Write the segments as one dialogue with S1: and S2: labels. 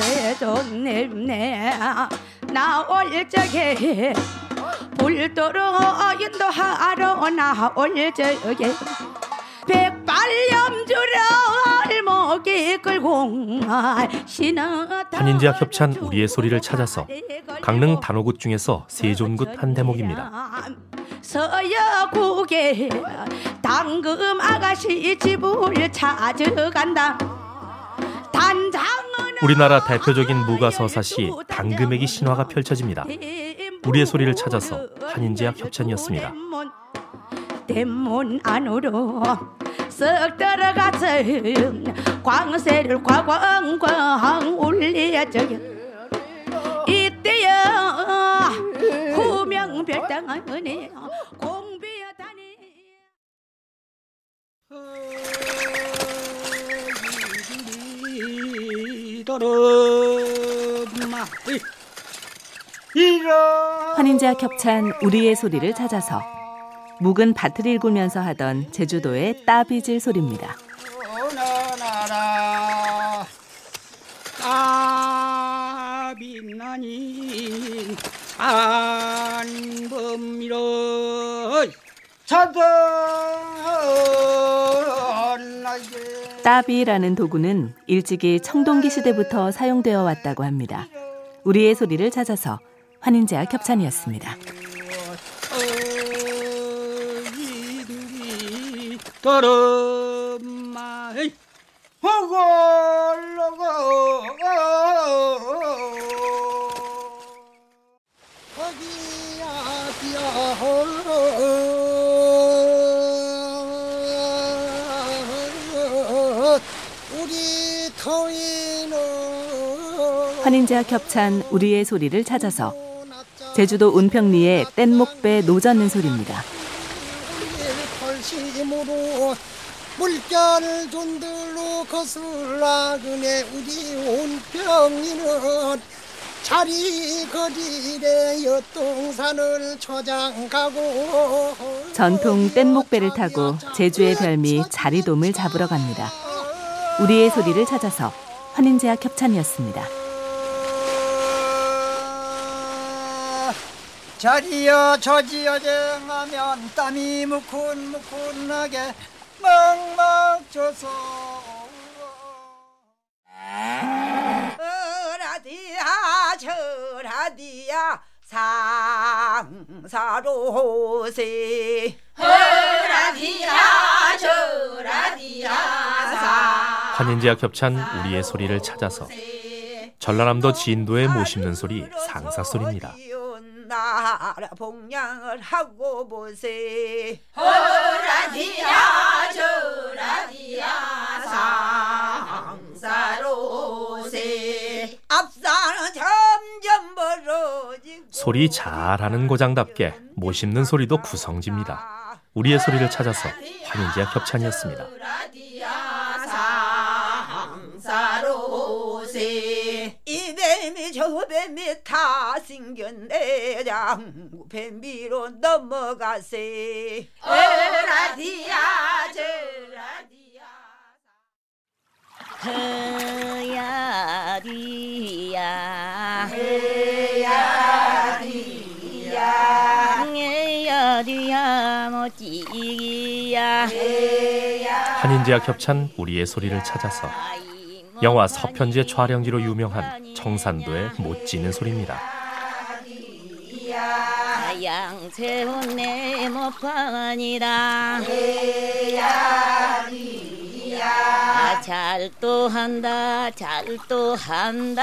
S1: 제종내네 나올 적에 불도로 인도하러 나올 적에
S2: 한인제약 협찬 우리의 소리를 찾아서 강릉 단오굿 중에서 세존굿 한 대목입니다.
S1: 서여국에 당금 아가씨 집을 찾아간다.
S2: 우리나라 대표적인 무가 서사 시 당금액이 신화가 펼쳐집니다. 우리의 소리를 찾아서 한인제약 협찬이었습니다.
S1: 대문 안으로 쓱 들어가서 광세를 과광광 울려줘요 이때야 후명별당하네 공비하다니
S3: 환인제약 협찬 우리의 소리를 찾아서 묵은 밭을 일구면서 하던 제주도의 따비질 소리입니다. 따비 라는 도구는 일찍이 청동기 시대부터 사용되어 왔다고 합니다. 우리의 소리를 찾아서 환인제약 협찬이었습니다.
S4: 허걸러고 거기야 비야 우리
S3: 환인제약 협찬 우리의 소리를 찾아서 제주도 운평리의 뗏목배 노젓는 소리입니다.
S4: 물결 존들로 거슬러 그네 우리 온평리는 자리 거리래 여동산을 초장가고
S3: 전통 뗏목배를 타고 제주의 별미 자리돔을 잡으러 갑니다. 우리의 소리를 찾아서 환인제약 협찬이었습니다.
S4: 자리여 저지여 정하면 땀이 무쿤무쿤하게 멍멍져서
S1: 어라디야 저라디야 상사로세. 어라디야 저라디야
S2: 환인제약 협찬 우리의 소리를 찾아서 전라남도 진도의 모심는 소리 상사 소리입니다.
S1: 나라 봉양을 하고 보세 허라디야 저라디야 상사로세 앞사는 점점 멀어지고
S2: 소리 잘하는 고장답게 모심는 소리도 구성집니다. 우리의 소리를 찾아서 환인제약 협찬이었습니다.
S1: 뱀이 저 뱀이 다 생겼네 장구 뱀비로 넘어가세. 어라디야 저라디야
S5: 헤야디야.
S1: 헤야디야.
S5: 헤야디야 모찌기야.
S2: 한인제약 협찬 우리의 소리를 찾아서 영화 서편제 촬영지로 유명한 청산도의 못 지는 소리입니다.
S5: 잘도 한다 잘도 한다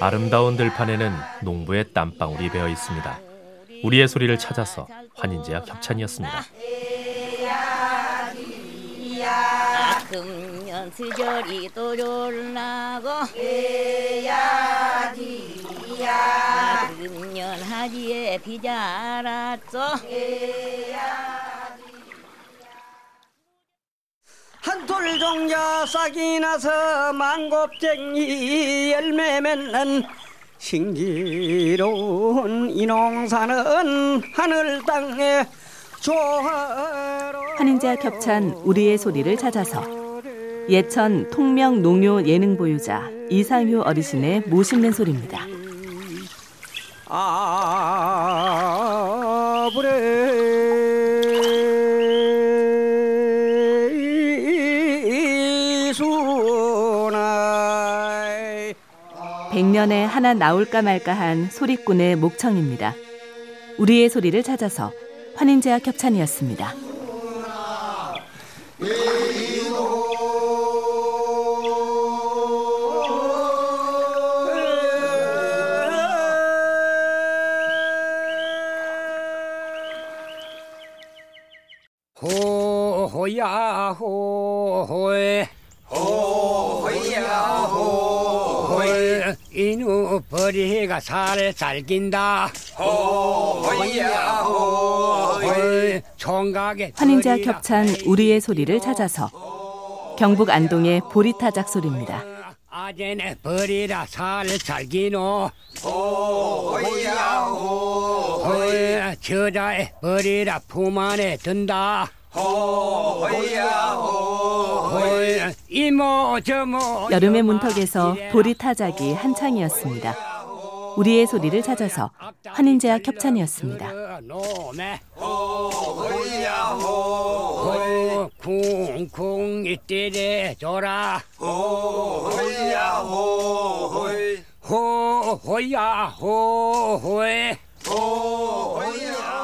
S2: 아름다운 들판에는 농부의 땀방울이 배어 있습니다. 우리의 소리를 찾아서 환인제약 협찬이었습니다.
S5: 금년 스절이 또올라고. 금년 하지에 비자랐어
S4: 한톨 종자 싹이 나서 망곱쟁이 열매 맺는 신기로운 이 농사는 하늘 땅에 조화로.
S3: 환인제약 협찬 우리의 소리를 찾아서 예천 통명 농요 예능 보유자 이상효 어르신의 모신는 소리입니다.
S6: 아브레 수나이
S3: 백년에 하나 나올까 말까한 소리꾼의 목청입니다. 우리의 소리를 찾아서 환인제와 협찬이었습니다.
S6: 호호야 호호에 호호야 호호에 이누 버리가 살 살긴다 호호야 호호에 총각에
S3: 환인제와
S6: 버리가
S3: 협찬 우리의 소리를 찾아서 경북 안동의 보리타작 소리입니다.
S6: 아재네 버리라 살 살기노. 호호야 호호에 저자에 버리라 품 안에 든다. 호호야 호호에 이모 저모
S3: 여름의 문턱에서 보리 타작이 한창이었습니다. 우리의 소리를 찾아서 환인제와 협찬이었습니다.
S6: 쿵쿵 이때래 줘라 호호야 호호야 호호야 호호에 호호야